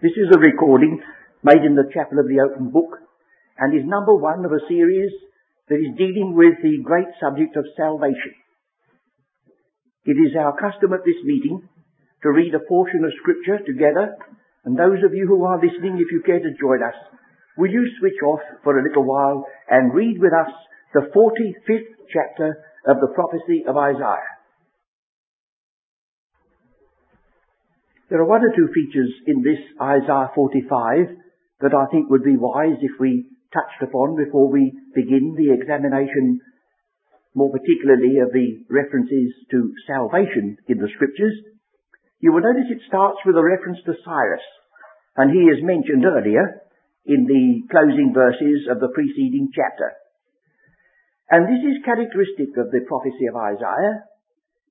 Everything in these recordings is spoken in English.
This is a recording made in the Chapel of the Open Book and is number one of a series that is dealing with the great subject of salvation. It is our custom at this meeting to read a portion of scripture together and those of you who are listening, if you care to join us, will you switch off for a little while and read with us the 45th chapter of the prophecy of Isaiah. There are one or two features in this Isaiah 45 that I think would be wise if we touched upon before we begin the examination, more particularly of the references to salvation in the scriptures. You will notice it starts with a reference to Cyrus, and he is mentioned earlier in the closing verses of the preceding chapter. And this is characteristic of the prophecy of Isaiah,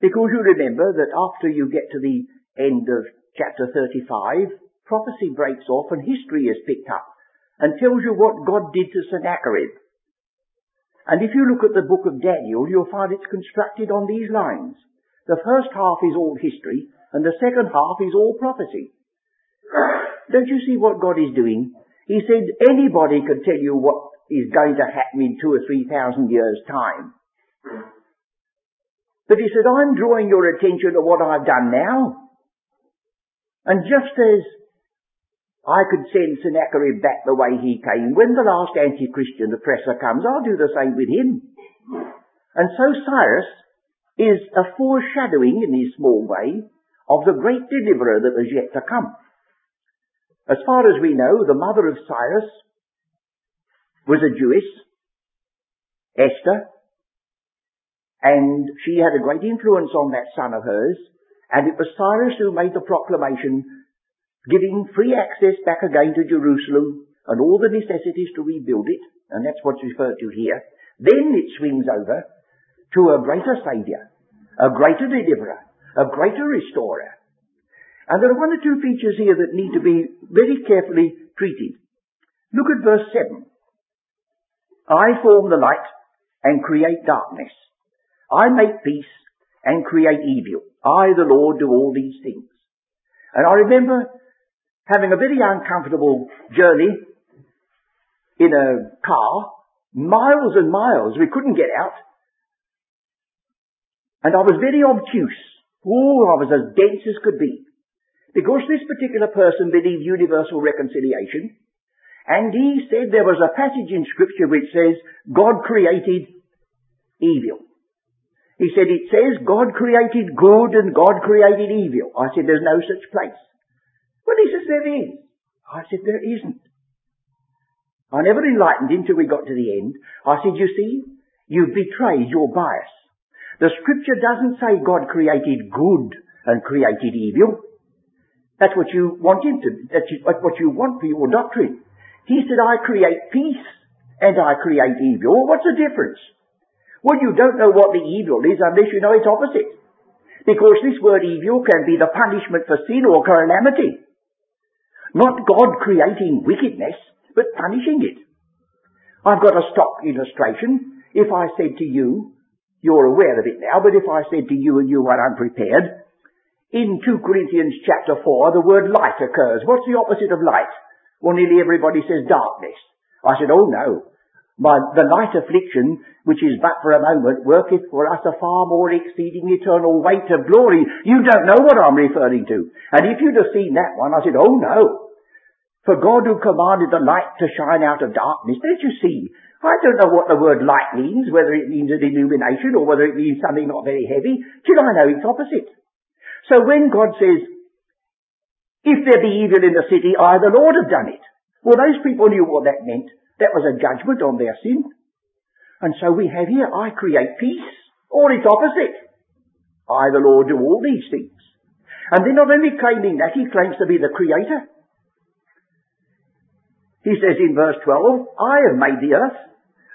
because you remember that after you get to the end of chapter 35, prophecy breaks off and history is picked up and tells you what God did to Sennacherib. And if you look at the book of Daniel, you'll find it's constructed on these lines. The first half is all history, and the second half is all prophecy. Don't you see what God is doing? He said anybody could tell you what is going to happen in two or three thousand years' time. But he said, I'm drawing your attention to what I've done now. And just as I could send Sennacherib back the way he came, when the last anti-Christian oppressor comes, I'll do the same with him. And so Cyrus is a foreshadowing in his small way of the great deliverer that was yet to come. As far as we know, the mother of Cyrus was a Jewess, Esther, and she had a great influence on that son of hers, and it was Cyrus who made the proclamation giving free access back again to Jerusalem and all the necessities to rebuild it, and that's what's referred to here. Then it swings over to a greater Saviour, a greater deliverer, a greater restorer. And there are one or two features here that need to be very carefully treated. Look at verse 7. I form the light and create darkness. I make peace and create evil. I, the Lord, do all these things. And I remember having a very uncomfortable journey in a car, miles and miles. We couldn't get out. And I was very obtuse. Oh, I was as dense as could be. Because this particular person believed universal reconciliation, and he said there was a passage in scripture which says God created evil. He said, it says God created good and God created evil. I said, there's no such place. Well, he says, there is. I said, there isn't. I never enlightened him till we got to the end. I said, you see, you've betrayed your bias. The scripture doesn't say God created good and created evil. That's what you want him to, that's what you want for your doctrine. He said, I create peace and I create evil. What's the difference? Well, you don't know what the evil is unless you know its opposite. Because this word evil can be the punishment for sin or calamity. Not God creating wickedness, but punishing it. I've got a stock illustration. If I said to you, you're aware of it now, but if I said to you and you were unprepared, in 2 Corinthians chapter 4, the word light occurs. What's the opposite of light? Well, nearly everybody says darkness. I said, oh no. By the light affliction, which is but for a moment, worketh for us a far more exceeding eternal weight of glory. You don't know what I'm referring to. And if you'd have seen that one, I said, oh no. For God who commanded the light to shine out of darkness, don't you see? I don't know what the word light means, whether it means an illumination or whether it means something not very heavy, till I know its opposite. So when God says, if there be evil in the city, I, the Lord, have done it. Well, those people knew what that meant. That was a judgment on their sin. And so we have here, I create peace, or its opposite. I, the Lord, do all these things. And then not only claiming that, he claims to be the creator. He says in verse 12, I have made the earth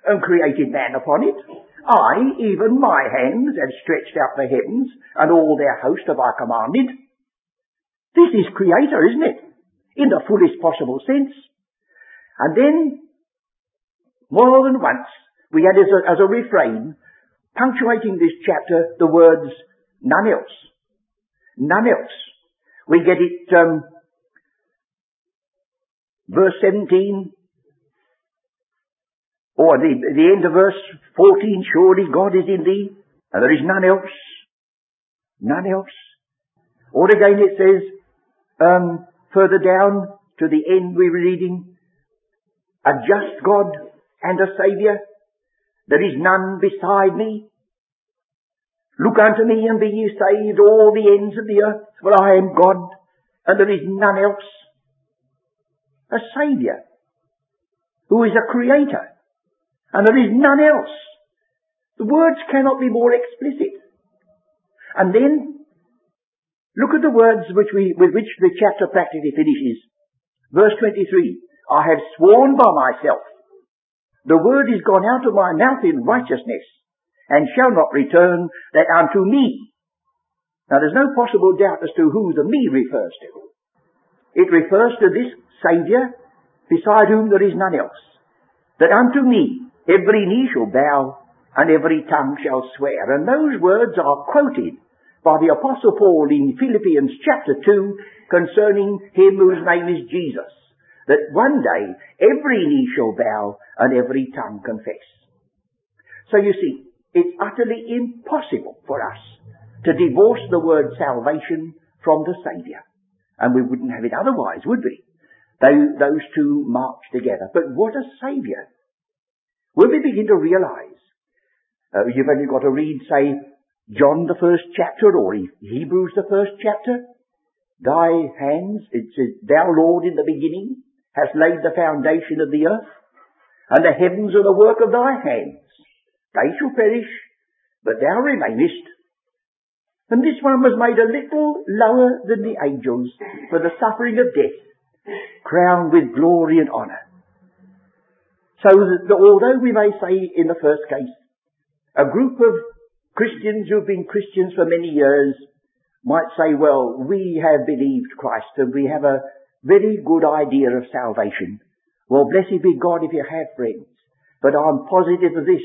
and created man upon it. I, even my hands, have stretched out the heavens, and all their host have I commanded. This is creator, isn't it? In the fullest possible sense. And then more than once, we had as a, as a refrain, punctuating this chapter, the words, none else. None else. We get it um, verse 17, or the, the end of verse 14, surely God is in thee, and there is none else. None else. Or again it says, um, further down to the end we were reading, a just God and a Saviour. There is none beside me. Look unto me and be ye saved, all the ends of the earth, for I am God, and there is none else. A Saviour, who is a Creator, and there is none else. The words cannot be more explicit. And then, look at the words which we, with which the chapter practically finishes. Verse 23, I have sworn by myself, the word is gone out of my mouth in righteousness, and shall not return that unto me. Now there's no possible doubt as to who the me refers to. It refers to this Saviour, beside whom there is none else. That unto me every knee shall bow, and every tongue shall swear. And those words are quoted by the Apostle Paul in Philippians chapter 2 concerning him whose name is Jesus. That one day every knee shall bow and every tongue confess. So you see, it's utterly impossible for us to divorce the word salvation from the Saviour. And we wouldn't have it otherwise, would we? Those two march together. But what a Saviour! When we begin to realize, uh, you've only got to read, say, John the first chapter or Hebrews the first chapter. Thy hands, it says, Thou Lord in the beginning hast laid the foundation of the earth, and the heavens are the work of thy hands. They shall perish, but thou remainest. And this one was made a little lower than the angels for the suffering of death, crowned with glory and honour. So that although we may say in the first case, a group of Christians who've been Christians for many years might say, well, we have believed Christ and we have a very good idea of salvation. Well, blessed be God if you have friends. But I'm positive of this,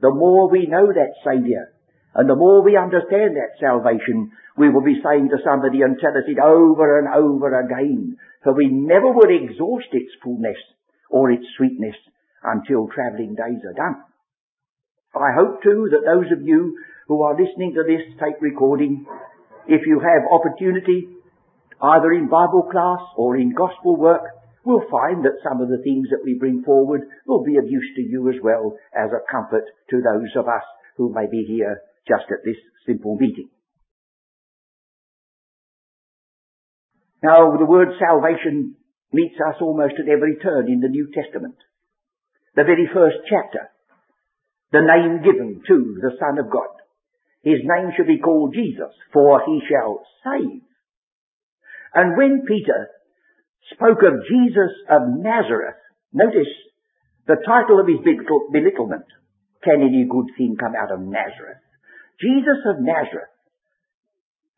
the more we know that Saviour, and the more we understand that salvation, we will be saying to somebody and tell us it over and over again, for we never will exhaust its fullness or its sweetness until travelling days are done. I hope too that those of you who are listening to this tape recording, if you have opportunity, either in Bible class or in gospel work, we'll find that some of the things that we bring forward will be of use to you as well as a comfort to those of us who may be here just at this simple meeting. Now, the word salvation meets us almost at every turn in the New Testament. The very first chapter, the name given to the Son of God. His name shall be called Jesus, for he shall save. And when Peter spoke of Jesus of Nazareth. Notice the title of his belittlement. Can any good thing come out of Nazareth? Jesus of Nazareth.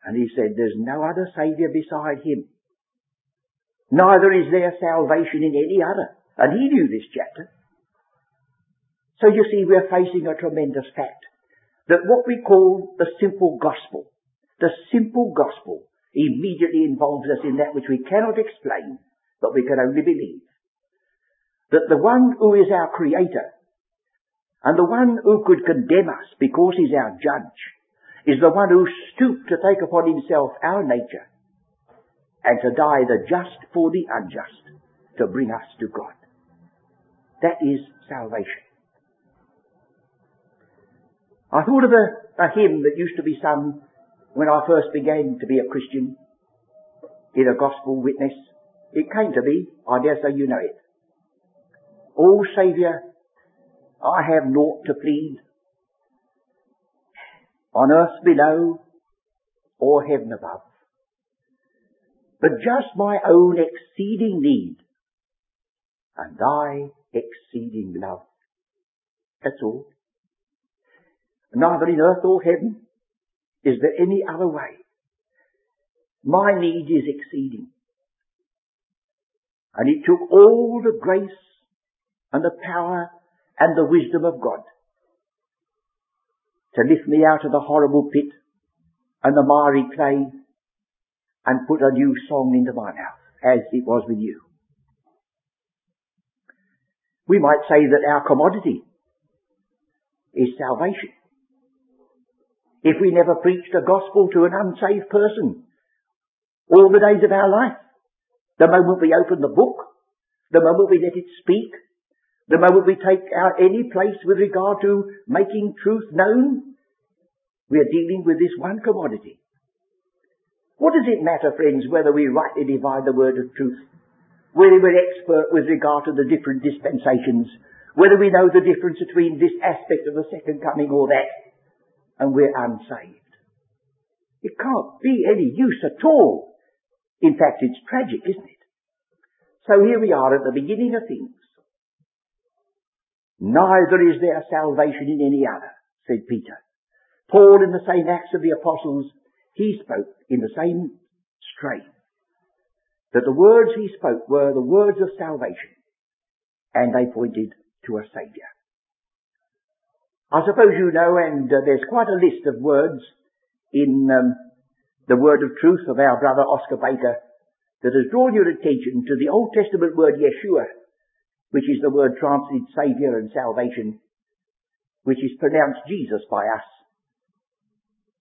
And he said, there's no other Saviour beside him. Neither is there salvation in any other. And he knew this chapter. So you see, we're facing a tremendous fact. That what we call the simple gospel, the simple gospel, immediately involves us in that which we cannot explain, but we can only believe. That the one who is our creator, and the one who could condemn us because he's our judge, is the one who stooped to take upon himself our nature, and to die the just for the unjust, to bring us to God. That is salvation. I thought of a, a hymn that used to be sung when I first began to be a Christian in a gospel witness, it came to me, I dare say you know it. Oh Saviour, I have naught to plead. On earth below or heaven above. But just my own exceeding need and thy exceeding love. That's all. Neither in earth or heaven is there any other way? My need is exceeding. And it took all the grace and the power and the wisdom of God to lift me out of the horrible pit and the miry clay and put a new song into my mouth, as it was with you. We might say that our commodity is salvation. If we never preached the gospel to an unsaved person all the days of our life, the moment we open the book, the moment we let it speak, the moment we take out any place with regard to making truth known, we are dealing with this one commodity. What does it matter, friends, whether we rightly divide the word of truth? Whether we're expert with regard to the different dispensations? Whether we know the difference between this aspect of the second coming or that? And we're unsaved. It can't be any use at all. In fact, it's tragic, isn't it? So here we are at the beginning of things. Neither is there salvation in any other, said Peter. Paul in the same Acts of the Apostles he spoke in the same strain. That the words he spoke were the words of salvation. And they pointed to a Saviour. I suppose you know, and uh, there's quite a list of words in um, the word of truth of our brother Oscar Baker that has drawn your attention to the Old Testament word Yeshua, which is the word translated Saviour and salvation, which is pronounced Jesus by us.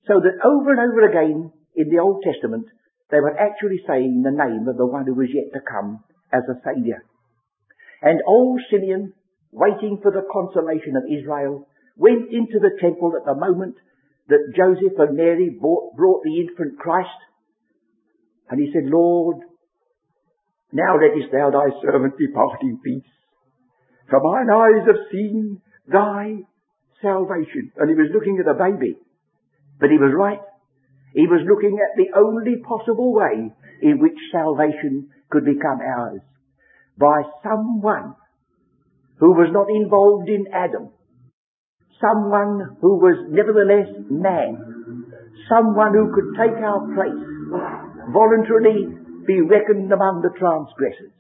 So that over and over again in the Old Testament, they were actually saying the name of the one who was yet to come as a Saviour. And old Simeon, waiting for the consolation of Israel, went into the temple at the moment that Joseph and Mary brought, brought the infant Christ. And he said, Lord, now lettest thou thy servant depart in peace. For mine eyes have seen thy salvation. And he was looking at a baby. But he was right. He was looking at the only possible way in which salvation could become ours. By someone who was not involved in Adam. Someone who was nevertheless man. Someone who could take our place. Voluntarily be reckoned among the transgressors.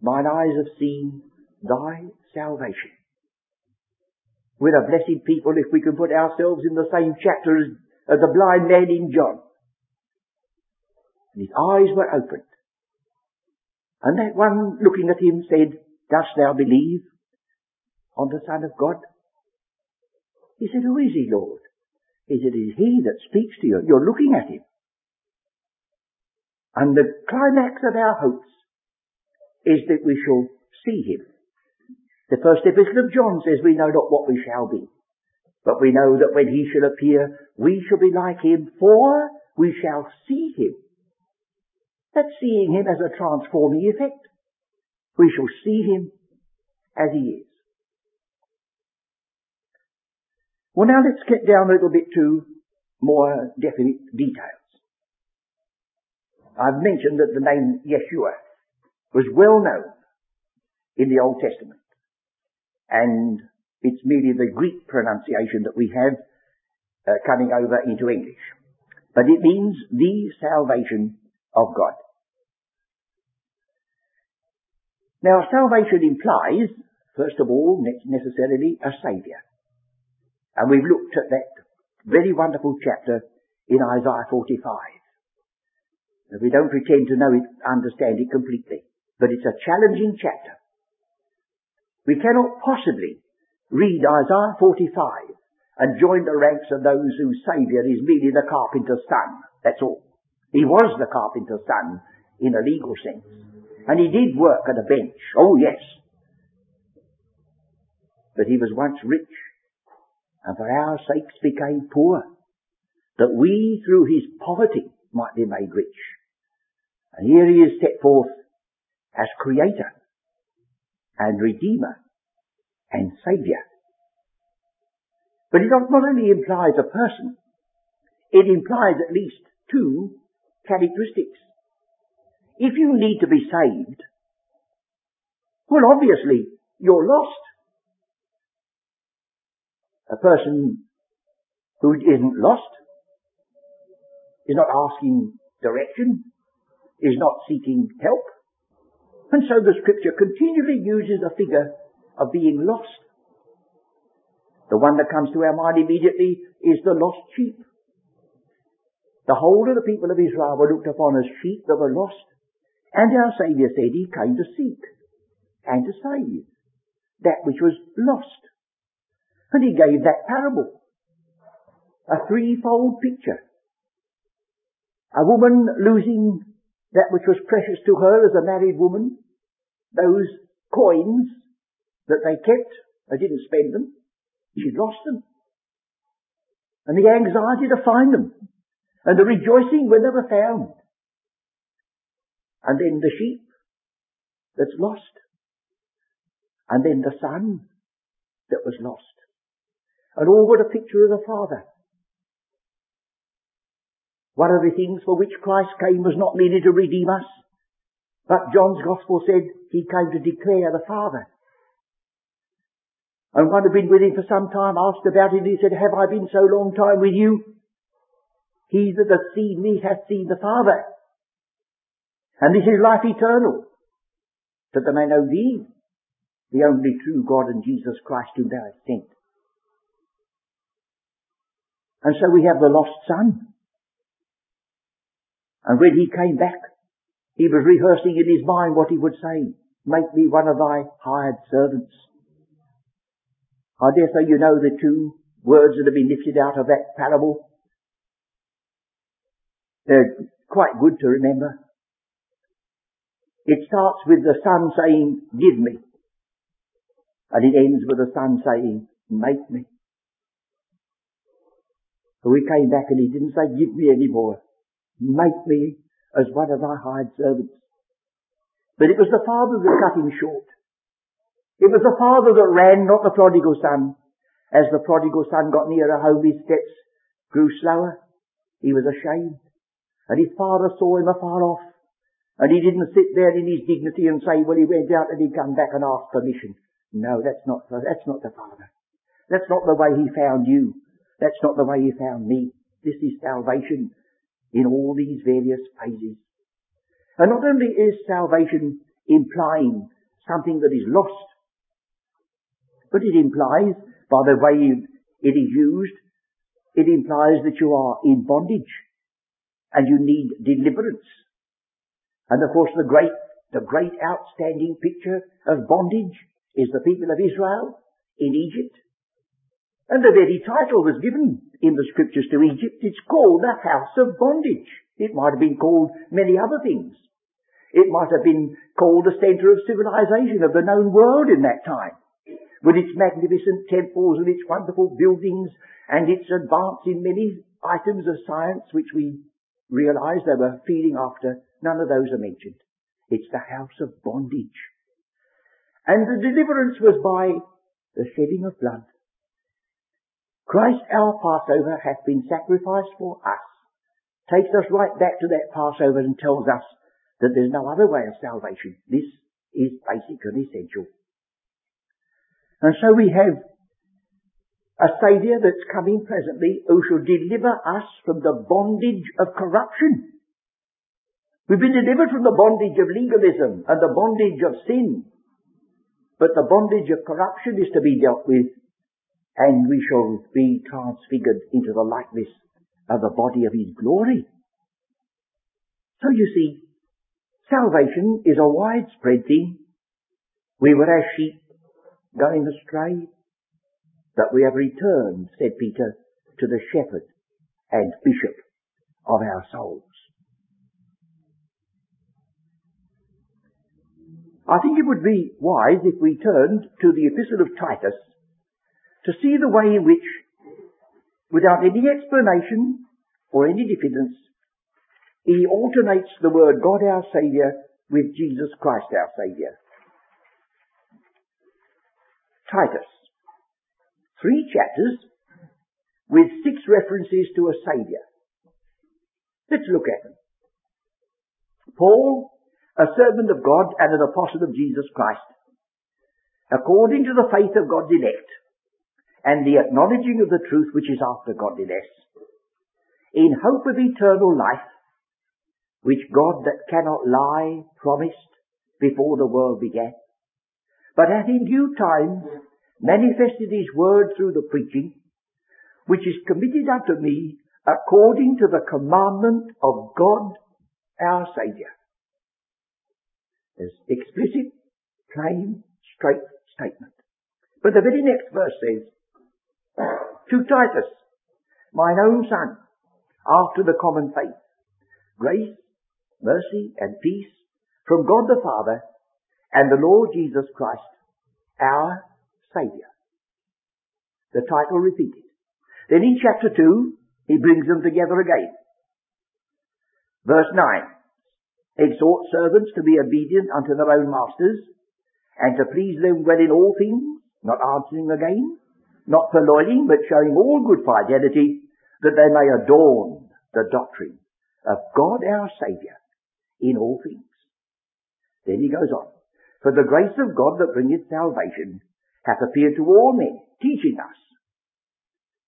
Mine eyes have seen thy salvation. We're a blessed people if we can put ourselves in the same chapter as, as the blind man in John. And his eyes were opened. And that one looking at him said, Dost thou believe on the Son of God? He said, Who is he, Lord? He said, It is he that speaks to you. You're looking at him. And the climax of our hopes is that we shall see him. The first epistle of John says we know not what we shall be. But we know that when he shall appear, we shall be like him, for we shall see him. That's seeing him as a transforming effect. We shall see him as he is. Well now let's get down a little bit to more definite details. I've mentioned that the name Yeshua was well known in the Old Testament and it's merely the Greek pronunciation that we have uh, coming over into English. But it means the salvation of God. Now, salvation implies, first of all, necessarily a Saviour. And we've looked at that very wonderful chapter in Isaiah 45. we don't pretend to know it, understand it completely. But it's a challenging chapter. We cannot possibly read Isaiah 45 and join the ranks of those whose Saviour is merely the carpenter's son. That's all. He was the carpenter's son in a legal sense. And he did work at a bench. Oh yes. But he was once rich and for our sakes became poor that we through his poverty might be made rich. And here he is set forth as creator and Redeemer and Saviour. But it not only implies a person, it implies at least two characteristics. If you need to be saved, well obviously you're lost. A person who isn't lost is not asking direction, is not seeking help, and so the scripture continually uses the figure of being lost. The one that comes to our mind immediately is the lost sheep. The whole of the people of Israel were looked upon as sheep that were lost. And our Saviour said he came to seek and to save that which was lost. And he gave that parable. A threefold picture. A woman losing that which was precious to her as a married woman, those coins that they kept, they didn't spend them, she'd lost them. And the anxiety to find them, and the rejoicing when they were found. And then the sheep that's lost, and then the son that was lost. And all were a picture of the Father. One of the things for which Christ came was not merely to redeem us, but John's Gospel said he came to declare the Father. And one who had been with him for some time asked about it and he said, Have I been so long time with you? He that hath seen me hath seen the Father. And this is life eternal, that they may know thee, the only true God and Jesus Christ whom thou hast sent. And so we have the lost son. And when he came back, he was rehearsing in his mind what he would say. Make me one of thy hired servants. I dare say you know the two words that have been lifted out of that parable. They're quite good to remember. It starts with the son saying, give me. And it ends with the son saying, make me. So we came back and he didn't say, give me any more. Make me as one of thy hired servants. But it was the father that cut him short. It was the father that ran, not the prodigal son. As the prodigal son got nearer home, his steps grew slower. He was ashamed. And his father saw him afar off. And he didn't sit there in his dignity and say, well, he went out and he come back and asked permission. No, that's not, that's not the Father. That's not the way He found you. That's not the way you found me. This is salvation in all these various phases. And not only is salvation implying something that is lost, but it implies, by the way it is used, it implies that you are in bondage and you need deliverance. And of course the great, the great outstanding picture of bondage is the people of Israel in Egypt. And the very title was given in the scriptures to Egypt. It's called the house of bondage. It might have been called many other things. It might have been called the center of civilization of the known world in that time. With its magnificent temples and its wonderful buildings and its advance in many items of science which we realize they were feeding after, none of those are mentioned. It's the house of bondage. And the deliverance was by the shedding of blood. Christ our Passover hath been sacrificed for us. Takes us right back to that Passover and tells us that there's no other way of salvation. This is basic and essential. And so we have a Saviour that's coming presently who shall deliver us from the bondage of corruption. We've been delivered from the bondage of legalism and the bondage of sin but the bondage of corruption is to be dealt with, and we shall be transfigured into the likeness of the body of His glory. So you see, salvation is a widespread thing. We were as sheep going astray, but we have returned, said Peter, to the shepherd and bishop of our souls. I think it would be wise if we turned to the epistle of Titus to see the way in which, without any explanation or any diffidence, he alternates the word God our Saviour with Jesus Christ our Saviour. Titus. Three chapters with six references to a Saviour. Let's look at them. Paul a servant of God and an apostle of Jesus Christ, according to the faith of God's elect, and the acknowledging of the truth which is after godliness, in hope of eternal life, which God that cannot lie promised before the world began, but hath in due time manifested his word through the preaching, which is committed unto me according to the commandment of God our Saviour. Is explicit, plain, straight statement. But the very next verse says, To Titus, mine own son, after the common faith, grace, mercy, and peace from God the Father and the Lord Jesus Christ, our Saviour. The title repeated. Then in chapter 2, he brings them together again. Verse 9. Exhort servants to be obedient unto their own masters, and to please them well in all things, not answering again, not purloining, but showing all good fidelity, that they may adorn the doctrine of God our Saviour in all things. Then he goes on. For the grace of God that bringeth salvation hath appeared to all men, teaching us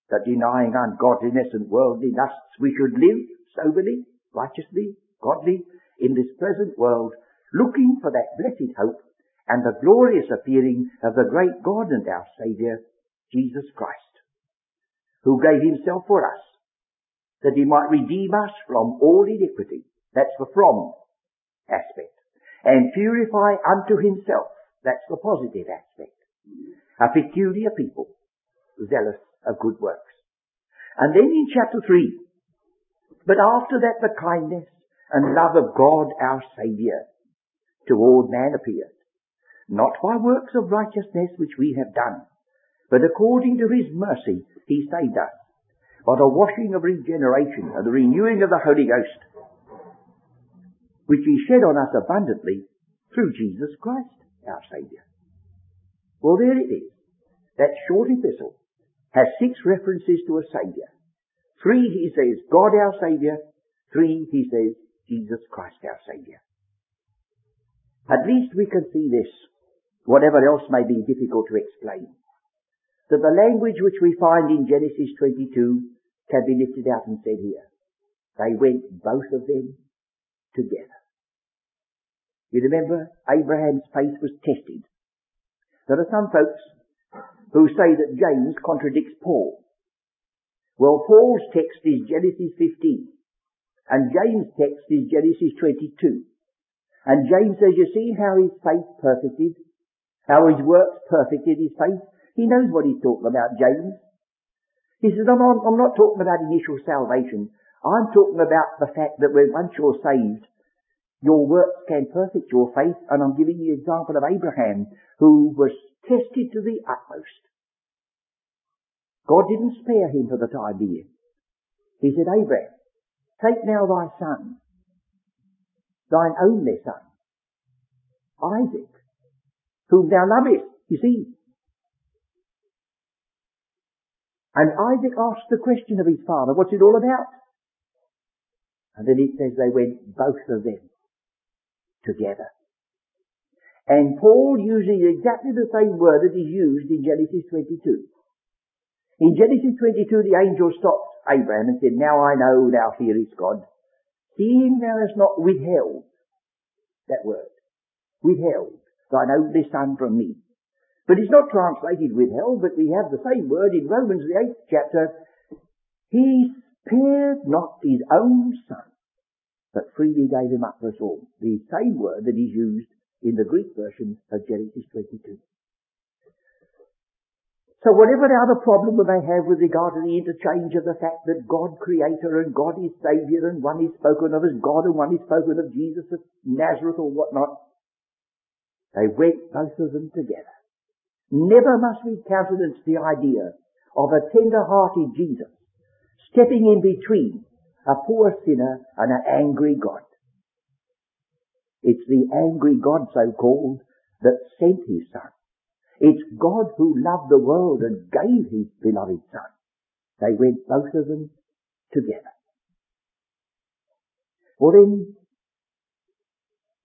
that denying ungodliness and worldly lusts, we should live soberly, righteously, godly in this present world, looking for that blessed hope and the glorious appearing of the great God and our Saviour, Jesus Christ, who gave himself for us, that he might redeem us from all iniquity. That's the from aspect. And purify unto himself. That's the positive aspect. A peculiar people, zealous of good works. And then in chapter 3, but after that the kindness and love of God our Saviour toward man appeared, not by works of righteousness which we have done, but according to his mercy he saved us, by the washing of regeneration and the renewing of the Holy Ghost, which he shed on us abundantly through Jesus Christ our Saviour. Well, there it is. That short epistle has six references to a Saviour. Three, he says, God our Saviour. Three, he says, Jesus Christ our Saviour. At least we can see this, whatever else may be difficult to explain, that the language which we find in Genesis 22 can be lifted out and said here. They went, both of them, together. You remember Abraham's faith was tested. There are some folks who say that James contradicts Paul. Well, Paul's text is Genesis 15, and James' text is Genesis 22. And James says, you see how his faith perfected, how his works perfected his faith. He knows what he's talking about, James. He says, I'm not, I'm not talking about initial salvation. I'm talking about the fact that when once you're saved, your works can perfect your faith, and I'm giving you the example of Abraham, who was tested to the utmost. God didn't spare him for the time being. He said, Abraham, take now thy son, thine only son, Isaac, whom thou lovest, you see. And Isaac asked the question of his father, what's it all about? And then it says they went, both of them, together. And Paul uses exactly the same word that is used in Genesis 22. In Genesis 22, the angel stopped Abraham and said, Now I know thou fearest God, seeing thou hast not withheld, that word, withheld, thine only son from me. But it's not translated withheld, but we have the same word in Romans the 8th chapter. He spared not his own son, but freely gave him up for us all. The same word that is used in the Greek version of Genesis 22. So whatever the other problem we may have with regard to the interchange of the fact that God creator and God is Saviour and one is spoken of as God and one is spoken of Jesus of Nazareth or whatnot, they went both of them together. Never must we countenance the idea of a tender-hearted Jesus stepping in between a poor sinner and an angry God. It's the angry God, so called, that sent his son. It's God who loved the world and gave his beloved son. They went both of them together. Well then,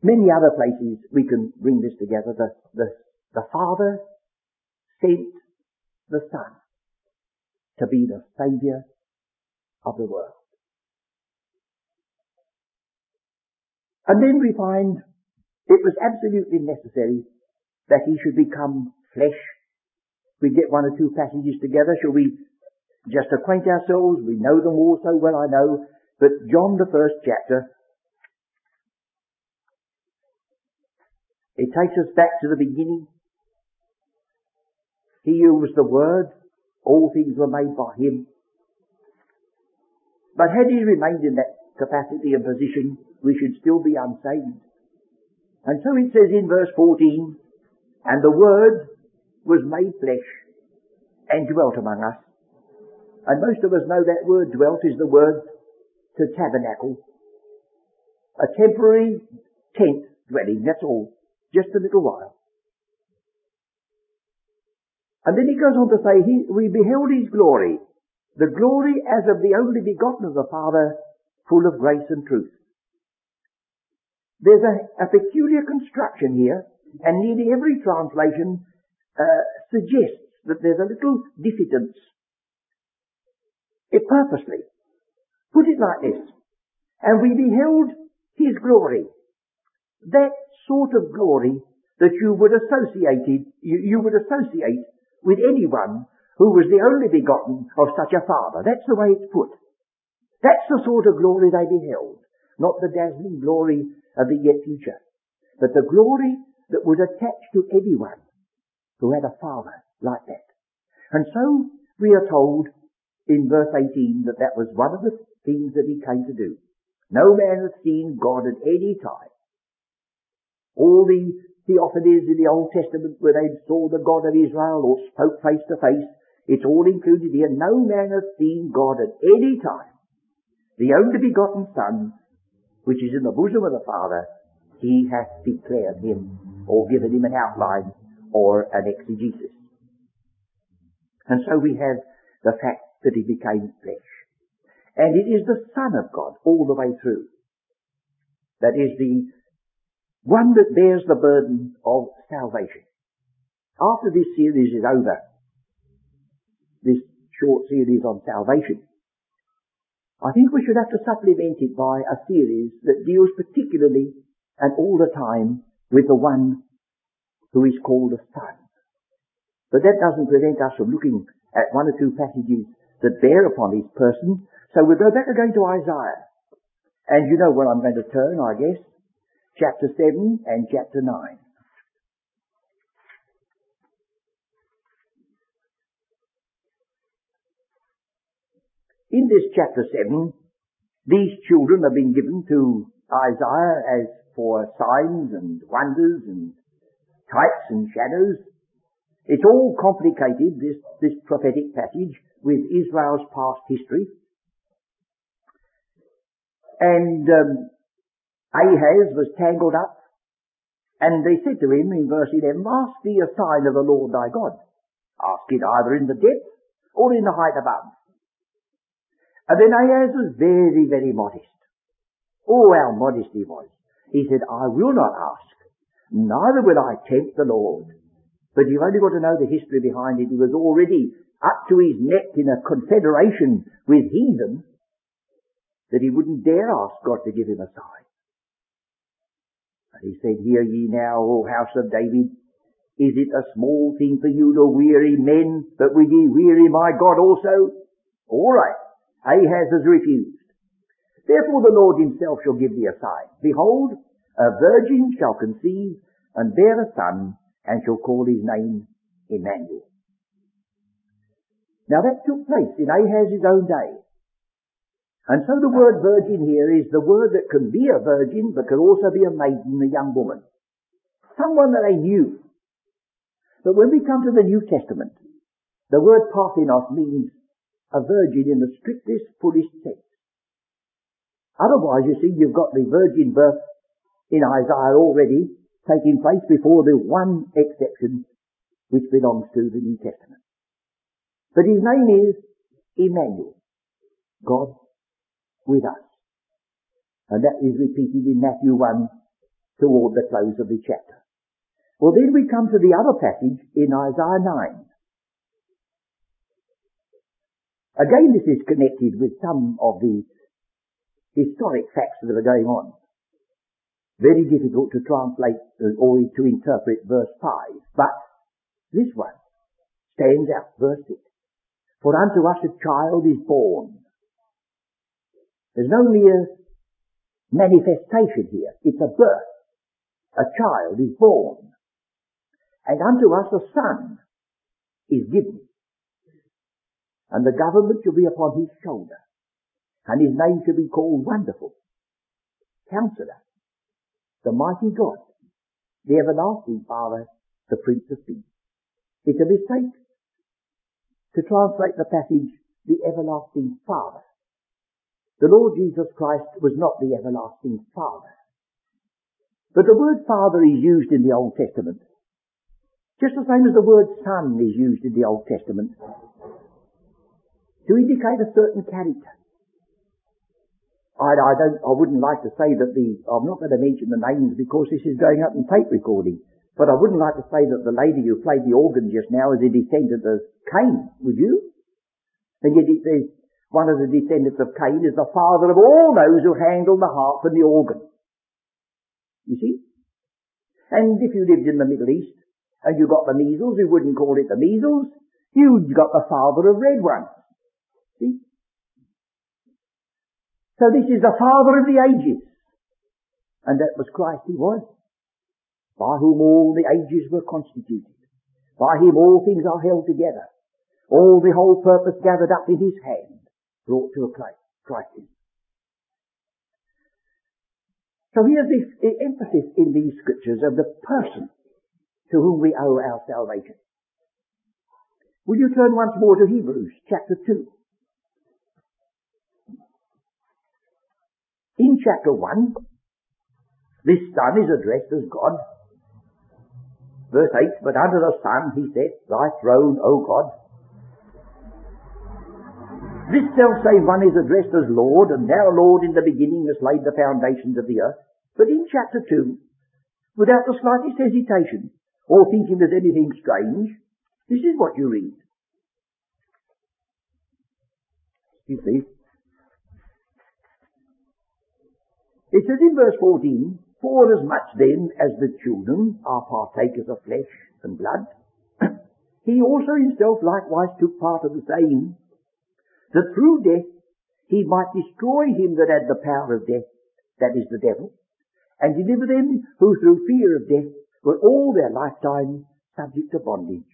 many other places we can bring this together. The, the, the Father sent the Son to be the Saviour of the world. And then we find it was absolutely necessary that he should become flesh. We get one or two passages together. Shall we just acquaint ourselves? We know them all so well, I know. But John, the first chapter, it takes us back to the beginning. He was the Word, all things were made by him. But had he remained in that capacity and position, we should still be unsaved. And so it says in verse 14, and the Word was made flesh and dwelt among us. And most of us know that word dwelt is the word to tabernacle. A temporary tent dwelling, that's all. Just a little while. And then he goes on to say, he, we beheld his glory, the glory as of the only begotten of the Father, full of grace and truth. There's a, a peculiar construction here, and nearly every translation uh, suggests that there's a little diffidence. It purposely. Put it like this. And we beheld his glory. That sort of glory that you would associate, you, you would associate with anyone who was the only begotten of such a father. That's the way it's put. That's the sort of glory they beheld. Not the dazzling glory of the yet future, but the glory that would attach to anyone who had a father like that. And so we are told in verse 18 that that was one of the things that he came to do. No man hath seen God at any time. All the theophanies in the Old Testament where they saw the God of Israel or spoke face to face. It's all included here. No man has seen God at any time. The only begotten Son, which is in the bosom of the Father, he hath declared him or given him an outline or an exegesis. And so we have the fact that he became flesh. And it is the Son of God all the way through. That is the one that bears the burden of salvation. After this series is over, this short series on salvation, I think we should have to supplement it by a series that deals particularly and all the time with the one who is called the Son. But that doesn't prevent us from looking at one or two passages that bear upon his person. So we'll go back again to Isaiah. And you know where I'm going to turn, I guess chapter 7 and chapter 9. In this chapter 7, these children have been given to Isaiah as for signs and wonders and types and shadows. It's all complicated, this, this prophetic passage, with Israel's past history. And um, Ahaz was tangled up, and they said to him in verse 11, Ask thee a sign of the Lord thy God. Ask it either in the depth or in the height above. And then Ahaz was very, very modest. Oh, how modest he was. He said, I will not ask, neither will I tempt the Lord. But you've only got to know the history behind it. He was already up to his neck in a confederation with heathen that he wouldn't dare ask God to give him a sign. He said, Hear ye now, O house of David, is it a small thing for you to weary men, but will ye weary my God also? All right. Ahaz has refused. Therefore the Lord himself shall give thee a sign. Behold, a virgin shall conceive and bear a son, and shall call his name Emmanuel. Now that took place in Ahaz's own day. And so the word virgin here is the word that can be a virgin, but can also be a maiden, a young woman. Someone that they knew. But when we come to the New Testament, the word Parthenos means a virgin in the strictest, fullest sense. Otherwise, you see, you've got the virgin birth in Isaiah already taking place before the one exception which belongs to the New Testament. But his name is Emmanuel, God with us. And that is repeated in Matthew 1 toward the close of the chapter. Well, then we come to the other passage in Isaiah 9. Again, this is connected with some of the historic facts that are going on. Very difficult to translate or to interpret verse 5, but this one stands out, verse 6. For unto us a child is born, there's no mere manifestation here. It's a birth. A child is born. And unto us a son. is given. And the government shall be upon his shoulder. And his name shall be called Wonderful, Counselor, the Mighty God, the Everlasting Father, the Prince of Peace. It's a mistake to translate the passage, the Everlasting Father. The Lord Jesus Christ was not the Everlasting Father. But the word Father is used in the Old Testament just the same as the word son is used in the Old Testament to indicate a certain character. I, I don't, I wouldn't like to say that the, I'm not going to mention the names because this is going up in tape recording, but I wouldn't like to say that the lady who played the organ just now is a descendant of Cain, would you? And yet it one of the descendants of Cain is the father of all those who handle the harp and the organ. You see? And if you lived in the Middle East, and you got the measles, you wouldn't call it the measles. You'd got the father of red ones. See? So this is the father of the ages. And that was Christ he was. By whom all the ages were constituted. By him all things are held together. All the whole purpose gathered up in his hand, brought to a crisis. So here's this emphasis in these scriptures of the person to whom we owe our salvation. Will you turn once more to Hebrews chapter 2? In chapter 1, this Son is addressed as God. Verse 8, but under the Son he said, Thy throne, O God. This self-same one is addressed as Lord, and now Lord in the beginning has laid the foundations of the earth. But in chapter 2, without the slightest hesitation, or thinking there's anything strange. This is what you read. You see? It says in verse 14, For as much then as the children are partakers of flesh and blood, he also himself likewise took part of the same, that through death he might destroy him that had the power of death, that is the devil, and deliver them who through fear of death were all their lifetime subject to bondage.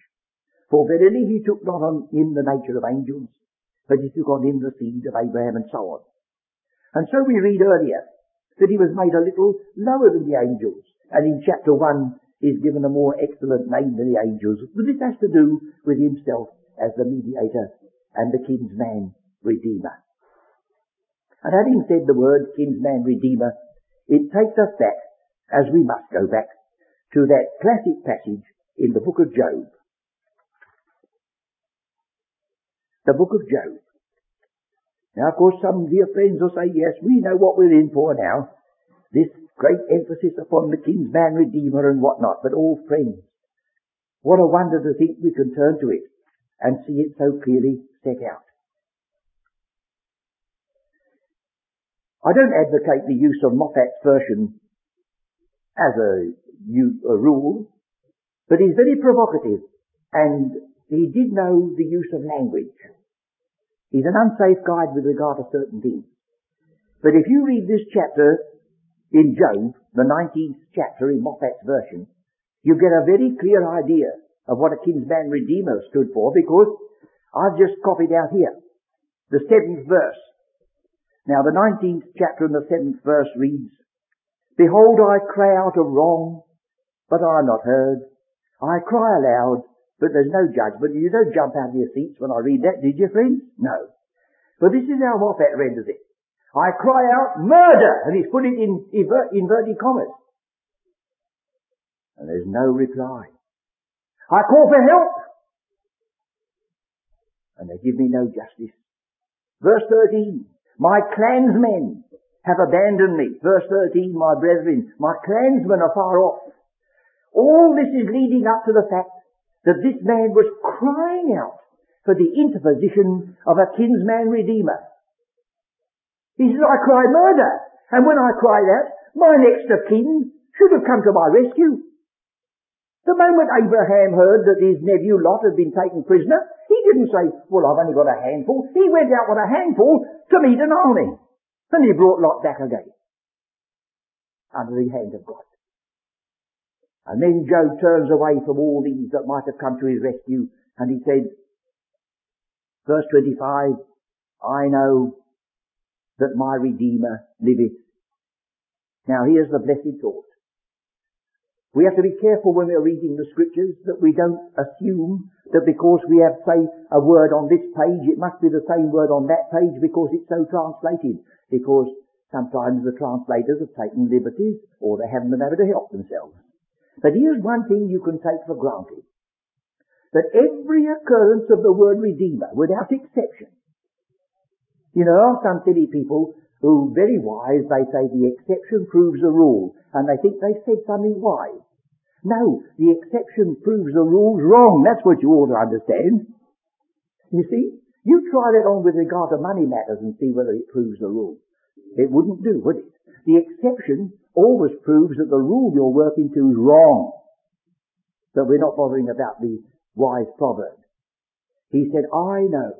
For verily he took not on him the nature of angels, but he took on him the seed of Abraham and so on. And so we read earlier that he was made a little lower than the angels, and in chapter 1 is given a more excellent name than the angels. But this has to do with himself as the mediator and the kinsman redeemer. And having said the word kinsman redeemer, it takes us back, as we must go back, to that classic passage in the book of Job. The book of Job. Now, of course, some dear friends will say, yes, we know what we're in for now. This great emphasis upon the kinsman redeemer and whatnot. But all friends, what a wonder to think we can turn to it and see it so clearly set out. I don't advocate the use of Moffatt's version as a a rule, but he's very provocative and he did know the use of language. He's an unsafe guide with regard to certain things. But if you read this chapter in Job, the 19th chapter in Moffatt's version, you get a very clear idea of what a kinsman redeemer stood for because I've just copied out here the seventh verse. Now the 19th chapter and the seventh verse reads, Behold, I cry out a wrong but I'm not heard. I cry aloud, but there's no judgment. You don't jump out of your seats when I read that, did you, friends? No. But this is how Moffatt renders it. I cry out, murder! And he's put it in inverted commas. And there's no reply. I call for help! And they give me no justice. Verse 13, my clansmen have abandoned me. Verse 13, my brethren, my clansmen are far off. All this is leading up to the fact that this man was crying out for the interposition of a kinsman redeemer. He says, I cry murder. And when I cried out, my next of kin should have come to my rescue. The moment Abraham heard that his nephew Lot had been taken prisoner, he didn't say, well, I've only got a handful. He went out with a handful to meet an army. And he brought Lot back again. Under the hand of God. And then Job turns away from all these that might have come to his rescue And he said, verse 25, I know that my Redeemer liveth. Now here's the blessed thought. We have to be careful when we're reading the scriptures that we don't assume that because we have, say, a word on this page, it must be the same word on that page because it's so translated. Because sometimes the translators have taken liberties or they haven't been able to help themselves. But here's one thing you can take for granted. That every occurrence of the word Redeemer, without exception, you know, some silly people who very wise, they say the exception proves the rule, and they think they've said something wise. No, the exception proves the rule's wrong. That's what you ought to understand. You see? You try that on with regard to money matters and see whether it proves the rule. It wouldn't do, would it? The exception always proves that the rule you're working to is wrong. But we're not bothering about the wise proverb. He said, I know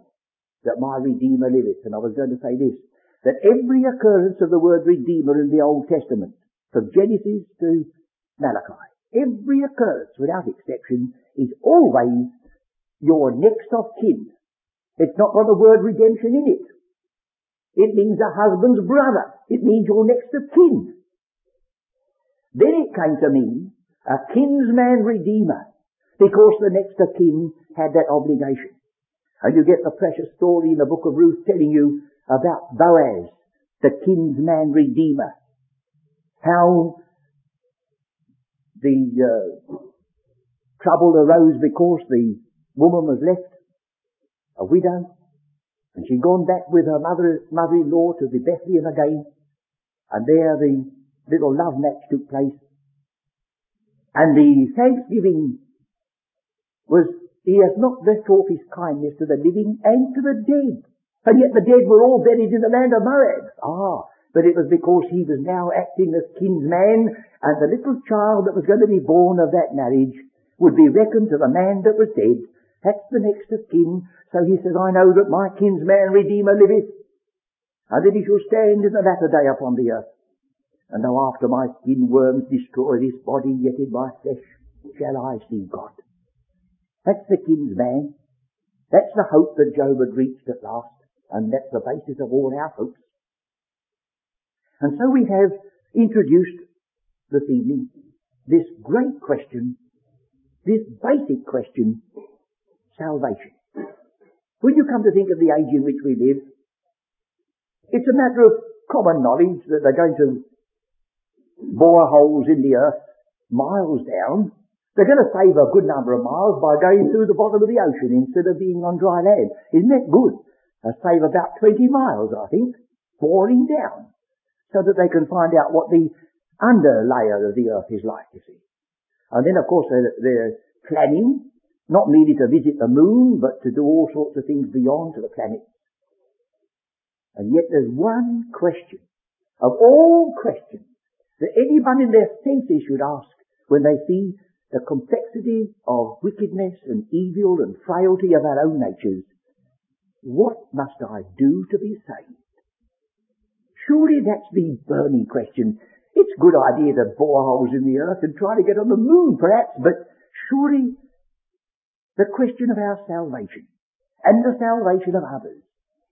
that my Redeemer liveth. And I was going to say this that every occurrence of the word Redeemer in the Old Testament, from Genesis to Malachi, every occurrence, without exception, is always your next of kin. It's not got the word redemption in it. It means a husband's brother. It means your next of kin. Then it came to mean a kinsman redeemer, because the next of kin had that obligation. And you get the precious story in the book of Ruth telling you about Boaz, the kinsman redeemer. How the uh, trouble arose because the woman was left a widow, and she'd gone back with her mother, mother-in-law to the Bethlehem again, and there the little love match took place. And the thanksgiving was, he has not left off his kindness to the living and to the dead. And yet the dead were all buried in the land of Moab. Ah, but it was because he was now acting as kinsman, and the little child that was going to be born of that marriage would be reckoned to the man that was dead. That's the next of kin. So he says, I know that my kinsman Redeemer liveth, and that he shall stand in the latter day upon the earth. And though after my skin worms destroy this body, yet in my flesh shall I see God. That's the kinsman. That's the hope that Job had reached at last. And that's the basis of all our hopes. And so we have introduced this evening this great question, this basic question, salvation. When you come to think of the age in which we live, it's a matter of common knowledge that they're going to bore holes in the earth miles down. They're going to save a good number of miles by going through the bottom of the ocean instead of being on dry land. Isn't that good? They save about 20 miles, I think, boring down, so that they can find out what the under layer of the earth is like, you see. And then, of course, they're, they're planning, not merely to visit the moon, but to do all sorts of things beyond to the planet. And yet there's one question, of all questions, that anyone in their senses should ask when they see the complexity of wickedness and evil and frailty of our own natures what must I do to be saved? Surely that's the burning question. It's a good idea to bore holes in the earth and try to get on the moon, perhaps, but surely the question of our salvation and the salvation of others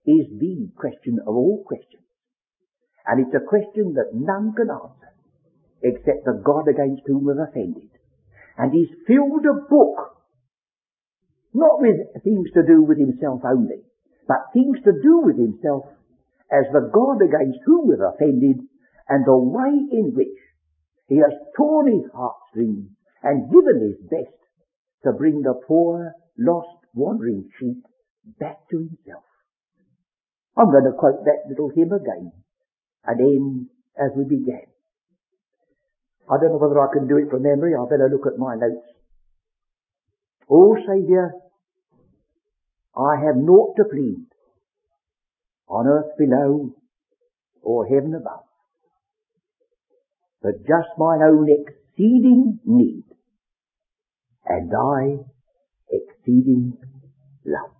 is the question of all questions. And it's a question that none can answer except the God against whom we've offended. And he's filled a book not with things to do with himself only, but things to do with himself as the God against whom we've offended and the way in which he has torn his heartstrings and given his best to bring the poor, lost, wandering sheep back to himself. I'm going to quote that little hymn again and end as we began. I don't know whether I can do it from memory. I better look at my notes. Oh Saviour, I have naught to plead, on earth below or heaven above, but just mine own exceeding need and thy exceeding love.